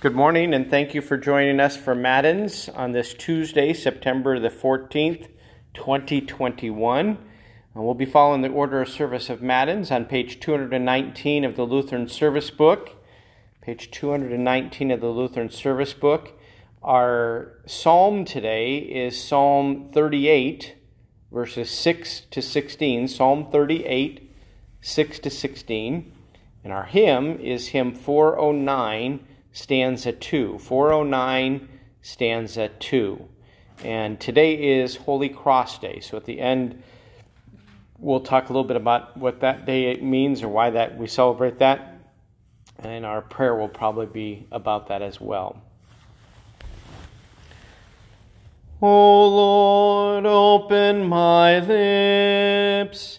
Good morning, and thank you for joining us for Matins on this Tuesday, September the 14th, 2021. And we'll be following the order of service of Matins on page 219 of the Lutheran Service Book. Page 219 of the Lutheran Service Book. Our psalm today is Psalm 38, verses 6 to 16. Psalm 38, 6 to 16. And our hymn is hymn 409 stanza 2. 409, stanza 2. And today is Holy Cross Day. So at the end, we'll talk a little bit about what that day means or why that we celebrate that. And our prayer will probably be about that as well. O Lord, open my lips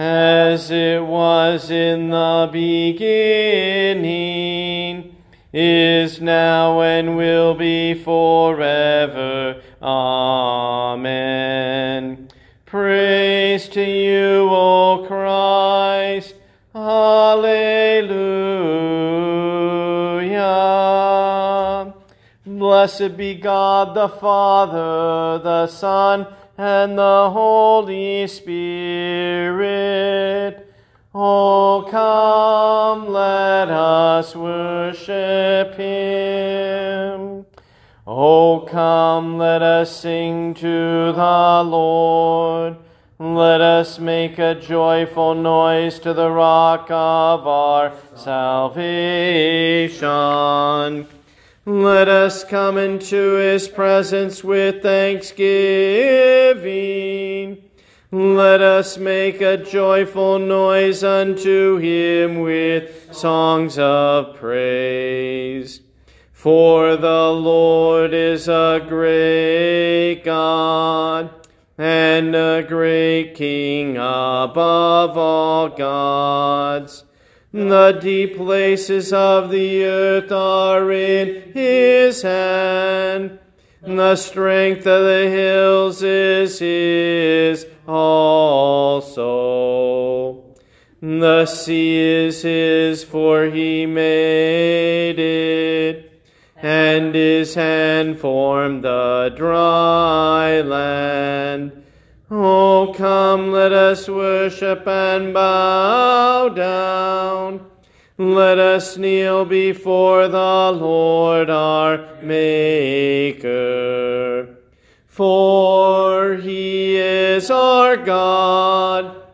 as it was in the beginning, is now, and will be forever. Amen. Praise to you, O Christ. Alleluia. Blessed be God the Father, the Son, and the Holy Spirit. Oh, come, let us worship him. Oh, come, let us sing to the Lord. Let us make a joyful noise to the rock of our salvation. Let us come into his presence with thanksgiving. Let us make a joyful noise unto him with songs of praise. For the Lord is a great God and a great King above all gods. The deep places of the earth are in his hand. The strength of the hills is his also. The sea is his, for he made it, and his hand formed the dry land. Oh, come, let us worship and bow down. Let us kneel before the Lord our Maker. For he is our God,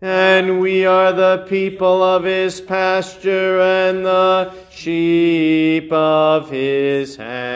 and we are the people of his pasture and the sheep of his hand.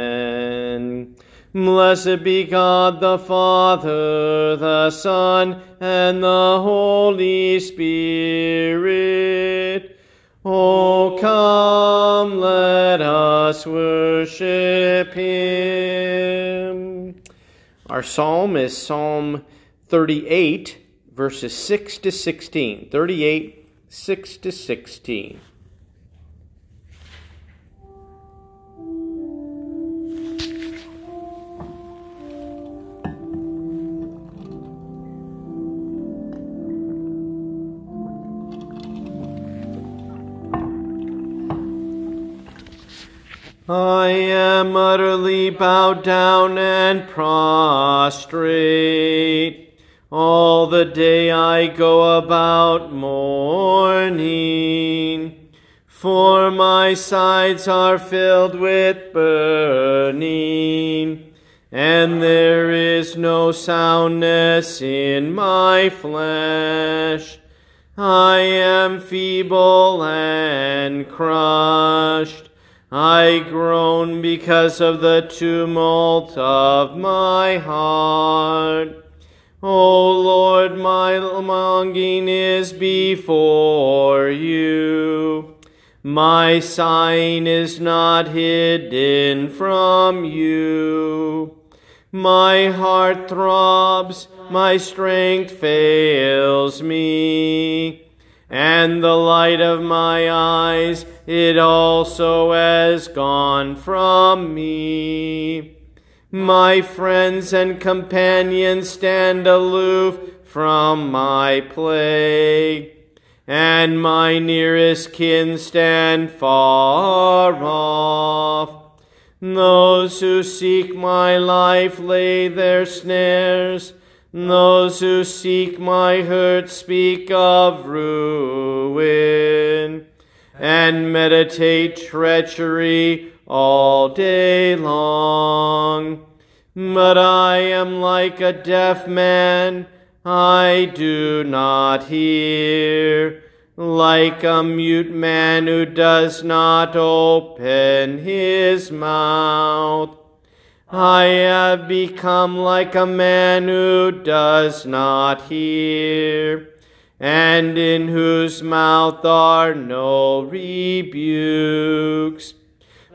Blessed be God the Father, the Son, and the Holy Spirit. Oh, come, let us worship Him. Our psalm is Psalm 38, verses 6 to 16. 38, 6 to 16. I am utterly bowed down and prostrate. All the day I go about mourning, for my sides are filled with burning, and there is no soundness in my flesh. I am feeble and crushed. I groan because of the tumult of my heart. O Lord, my longing is before you. My sighing is not hidden from you. My heart throbs, my strength fails me, and the light of my eyes, it also has gone from me. My friends and companions stand aloof from my plague, and my nearest kin stand far off. Those who seek my life lay their snares. Those who seek my hurt speak of ruin and meditate treachery all day long. But I am like a deaf man, I do not hear, like a mute man who does not open his mouth. I have become like a man who does not hear, and in whose mouth are no rebukes.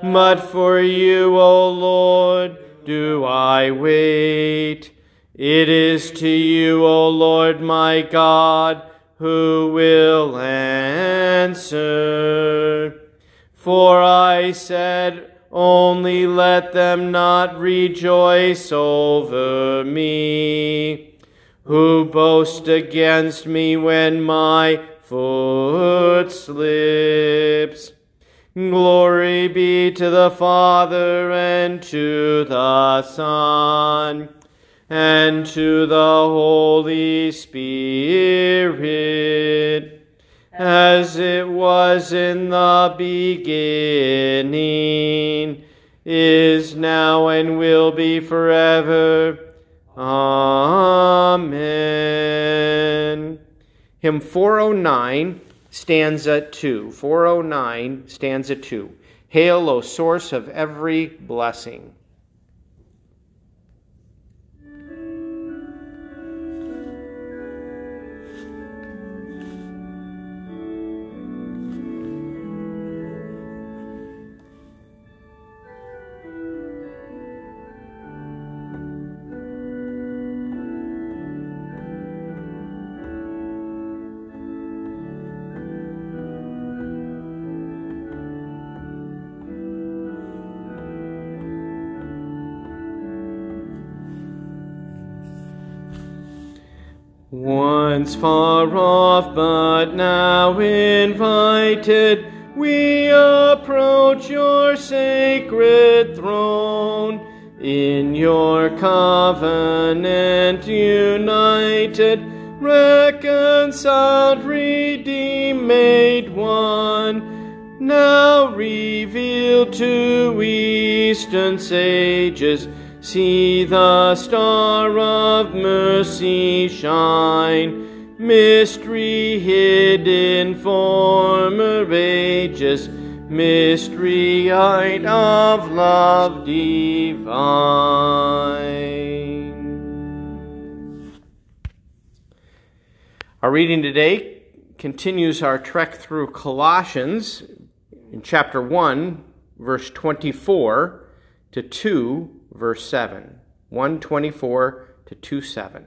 But for you, O Lord, do I wait. It is to you, O Lord my God, who will answer. For I said, only let them not rejoice over me, who boast against me when my foot slips. Glory be to the Father and to the Son and to the Holy Spirit, as it was in the beginning, is now, and will be forever. Amen. Hymn 409 stanza 2. 409, stanza 2. Hail, O source of every blessing. Once far off, but now invited, we approach your sacred throne. In your covenant united, reconciled, redeemed, made one. Now revealed to eastern sages See the star of mercy shine, mystery hidden former ages, mystery height of love divine. Our reading today continues our trek through Colossians in chapter 1, verse 24 to 2 verse 7. 124 to 2 7.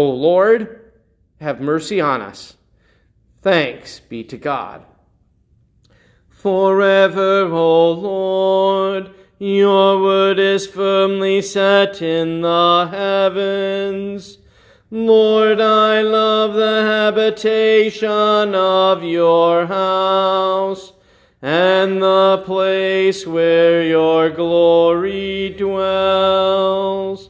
O Lord, have mercy on us. Thanks be to God. Forever, O Lord, your word is firmly set in the heavens. Lord, I love the habitation of your house and the place where your glory dwells.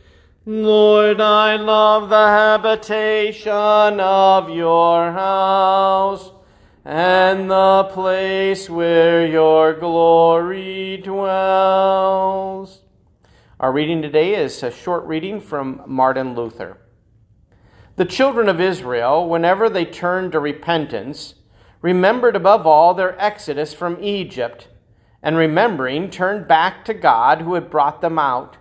Lord, I love the habitation of your house and the place where your glory dwells. Our reading today is a short reading from Martin Luther. The children of Israel, whenever they turned to repentance, remembered above all their exodus from Egypt, and remembering, turned back to God who had brought them out.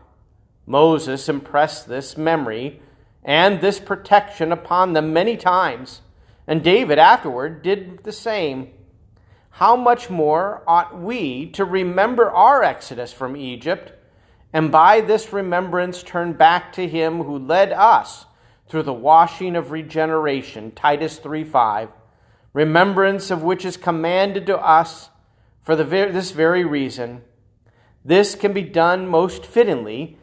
Moses impressed this memory and this protection upon them many times and David afterward did the same. How much more ought we to remember our exodus from Egypt, and by this remembrance turn back to him who led us through the washing of regeneration, Titus 3:5, remembrance of which is commanded to us for the, this very reason. This can be done most fittingly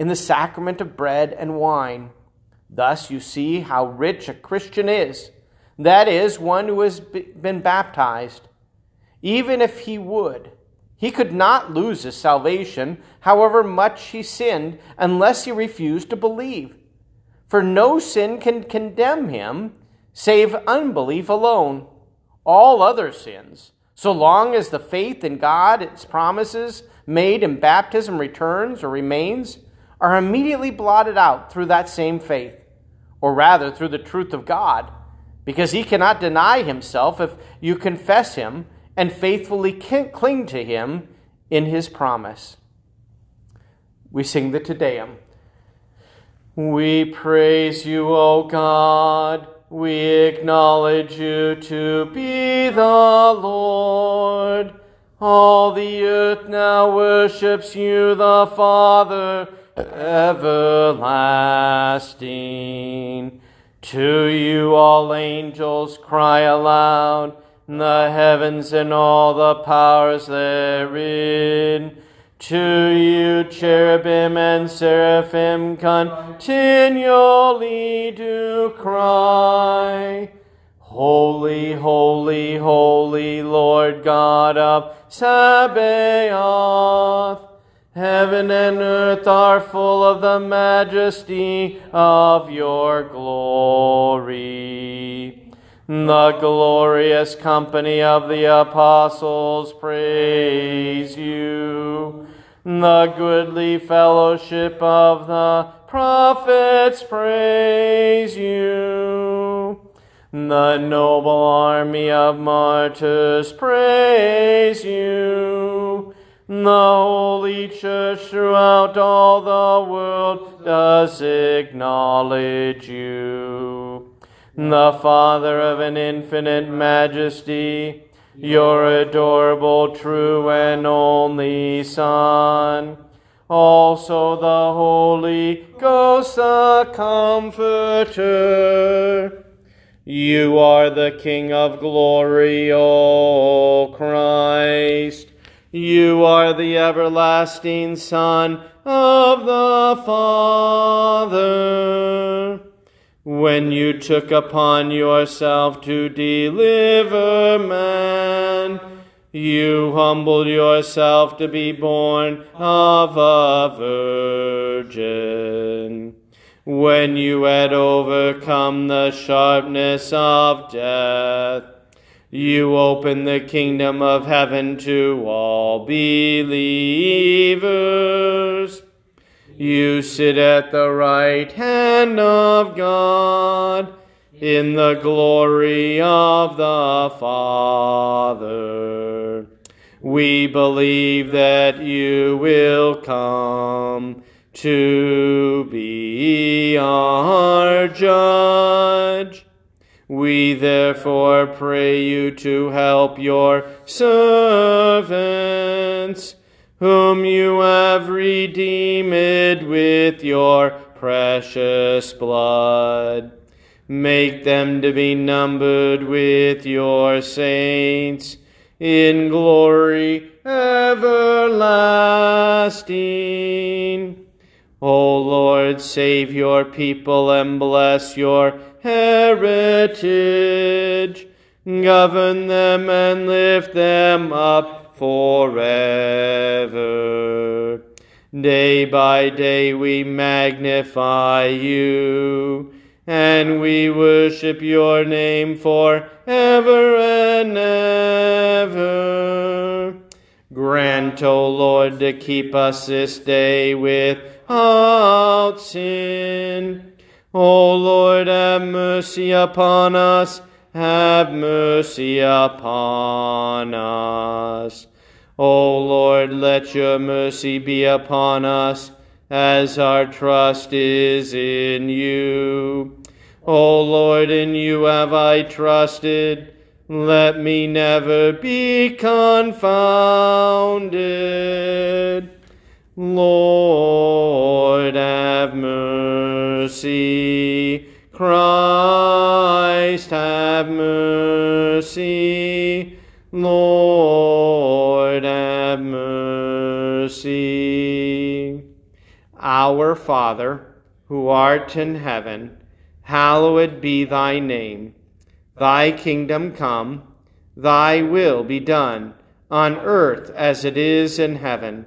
in the sacrament of bread and wine. Thus you see how rich a Christian is that is, one who has been baptized. Even if he would, he could not lose his salvation, however much he sinned, unless he refused to believe. For no sin can condemn him, save unbelief alone. All other sins, so long as the faith in God, its promises made in baptism returns or remains, are immediately blotted out through that same faith, or rather through the truth of God because he cannot deny himself if you confess him and faithfully cling to him in his promise. We sing the Te Deum. We praise you, O God. We acknowledge you to be the Lord. All the earth now worships you, the Father, everlasting. To you all angels cry aloud, the heavens and all the powers therein. To you cherubim and seraphim continually do cry. Holy, holy, holy Lord God of Sabaoth. Heaven and earth are full of the majesty of your glory. The glorious company of the apostles praise you. The goodly fellowship of the prophets praise you. The noble army of martyrs praise you. The Holy Church throughout all the world does acknowledge you. The Father of an infinite majesty, your adorable, true, and only Son also the Holy Ghost, the Comforter. You are the King of glory, O Christ. You are the everlasting Son of the Father. When you took upon yourself to deliver man, you humbled yourself to be born of a virgin. When you had overcome the sharpness of death, you open the kingdom of heaven to all believers. You sit at the right hand of God in the glory of the Father. We believe that you will come to be our judge. We therefore pray you to help your servants, whom you have redeemed with your precious blood Make them to be numbered with your saints in glory everlasting. O Lord, save your people and bless your heritage. Govern them and lift them up forever. Day by day we magnify you and we worship your name for ever and ever. Grant, O Lord, to keep us this day without sin. O Lord, have mercy upon us, have mercy upon us. O Lord, let your mercy be upon us, as our trust is in you. O Lord, in you have I trusted. Let me never be confounded. Lord, have mercy. Christ, have mercy. Lord, have mercy. Our Father, who art in heaven, hallowed be thy name. Thy kingdom come, thy will be done, on earth as it is in heaven.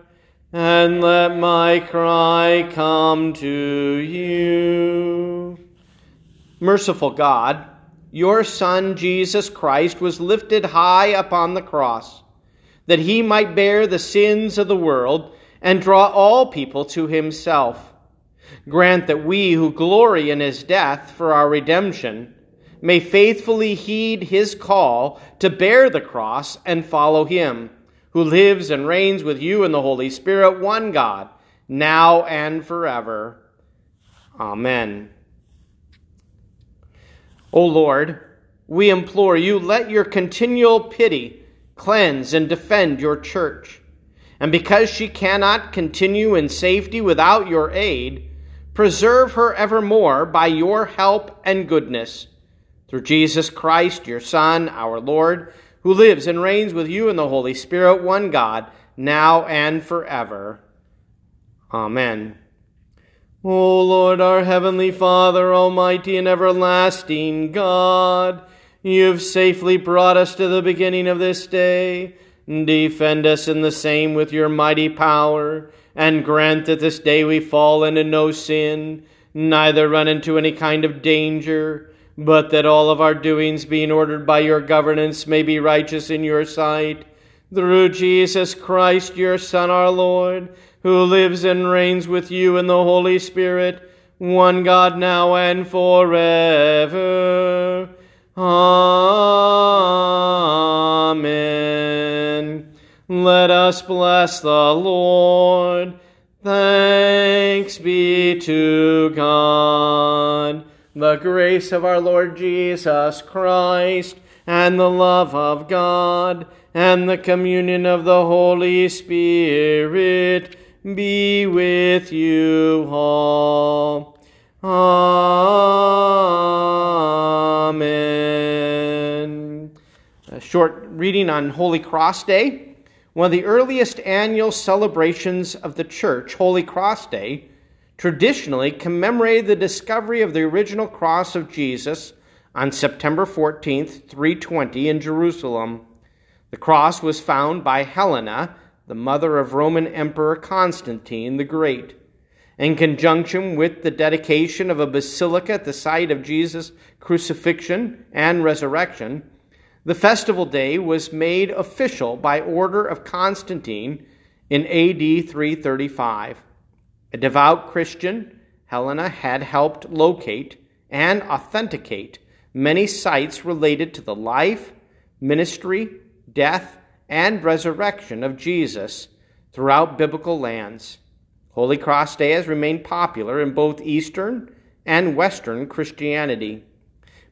and let my cry come to you. Merciful God, your Son Jesus Christ was lifted high upon the cross, that he might bear the sins of the world and draw all people to himself. Grant that we who glory in his death for our redemption may faithfully heed his call to bear the cross and follow him, who lives and reigns with you in the Holy Spirit, one God, now and forever. Amen. O Lord, we implore you, let your continual pity cleanse and defend your church. And because she cannot continue in safety without your aid, Preserve her evermore by your help and goodness. Through Jesus Christ, your Son, our Lord, who lives and reigns with you in the Holy Spirit, one God, now and forever. Amen. O Lord, our heavenly Father, almighty and everlasting God, You've safely brought us to the beginning of this day. Defend us in the same with your mighty power, and grant that this day we fall into no sin, neither run into any kind of danger, but that all of our doings, being ordered by your governance, may be righteous in your sight. Through Jesus Christ, your Son, our Lord, who lives and reigns with you in the Holy Spirit, one God now and forever. Amen. Let us bless the Lord. Thanks be to God. The grace of our Lord Jesus Christ, and the love of God, and the communion of the Holy Spirit be with you all. Amen. A short reading on Holy Cross Day. One of the earliest annual celebrations of the Church, Holy Cross Day, traditionally commemorated the discovery of the original cross of Jesus on September 14th, 320, in Jerusalem. The cross was found by Helena, the mother of Roman Emperor Constantine the Great. In conjunction with the dedication of a basilica at the site of Jesus' crucifixion and resurrection, the festival day was made official by order of Constantine in AD 335. A devout Christian, Helena had helped locate and authenticate many sites related to the life, ministry, death, and resurrection of Jesus throughout biblical lands. Holy Cross Day has remained popular in both Eastern and Western Christianity.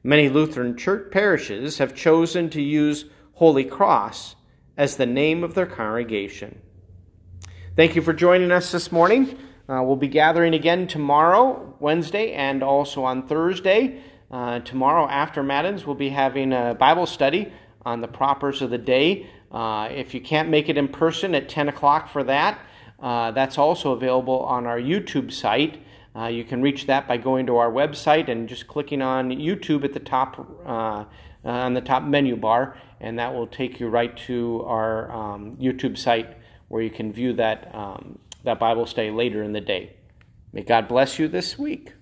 Many Lutheran church parishes have chosen to use Holy Cross as the name of their congregation. Thank you for joining us this morning. Uh, we'll be gathering again tomorrow, Wednesday, and also on Thursday. Uh, tomorrow, after Matins, we'll be having a Bible study on the propers of the day. Uh, if you can't make it in person at 10 o'clock for that, uh, that's also available on our YouTube site. Uh, you can reach that by going to our website and just clicking on YouTube at the top uh, on the top menu bar, and that will take you right to our um, YouTube site where you can view that um, that Bible study later in the day. May God bless you this week.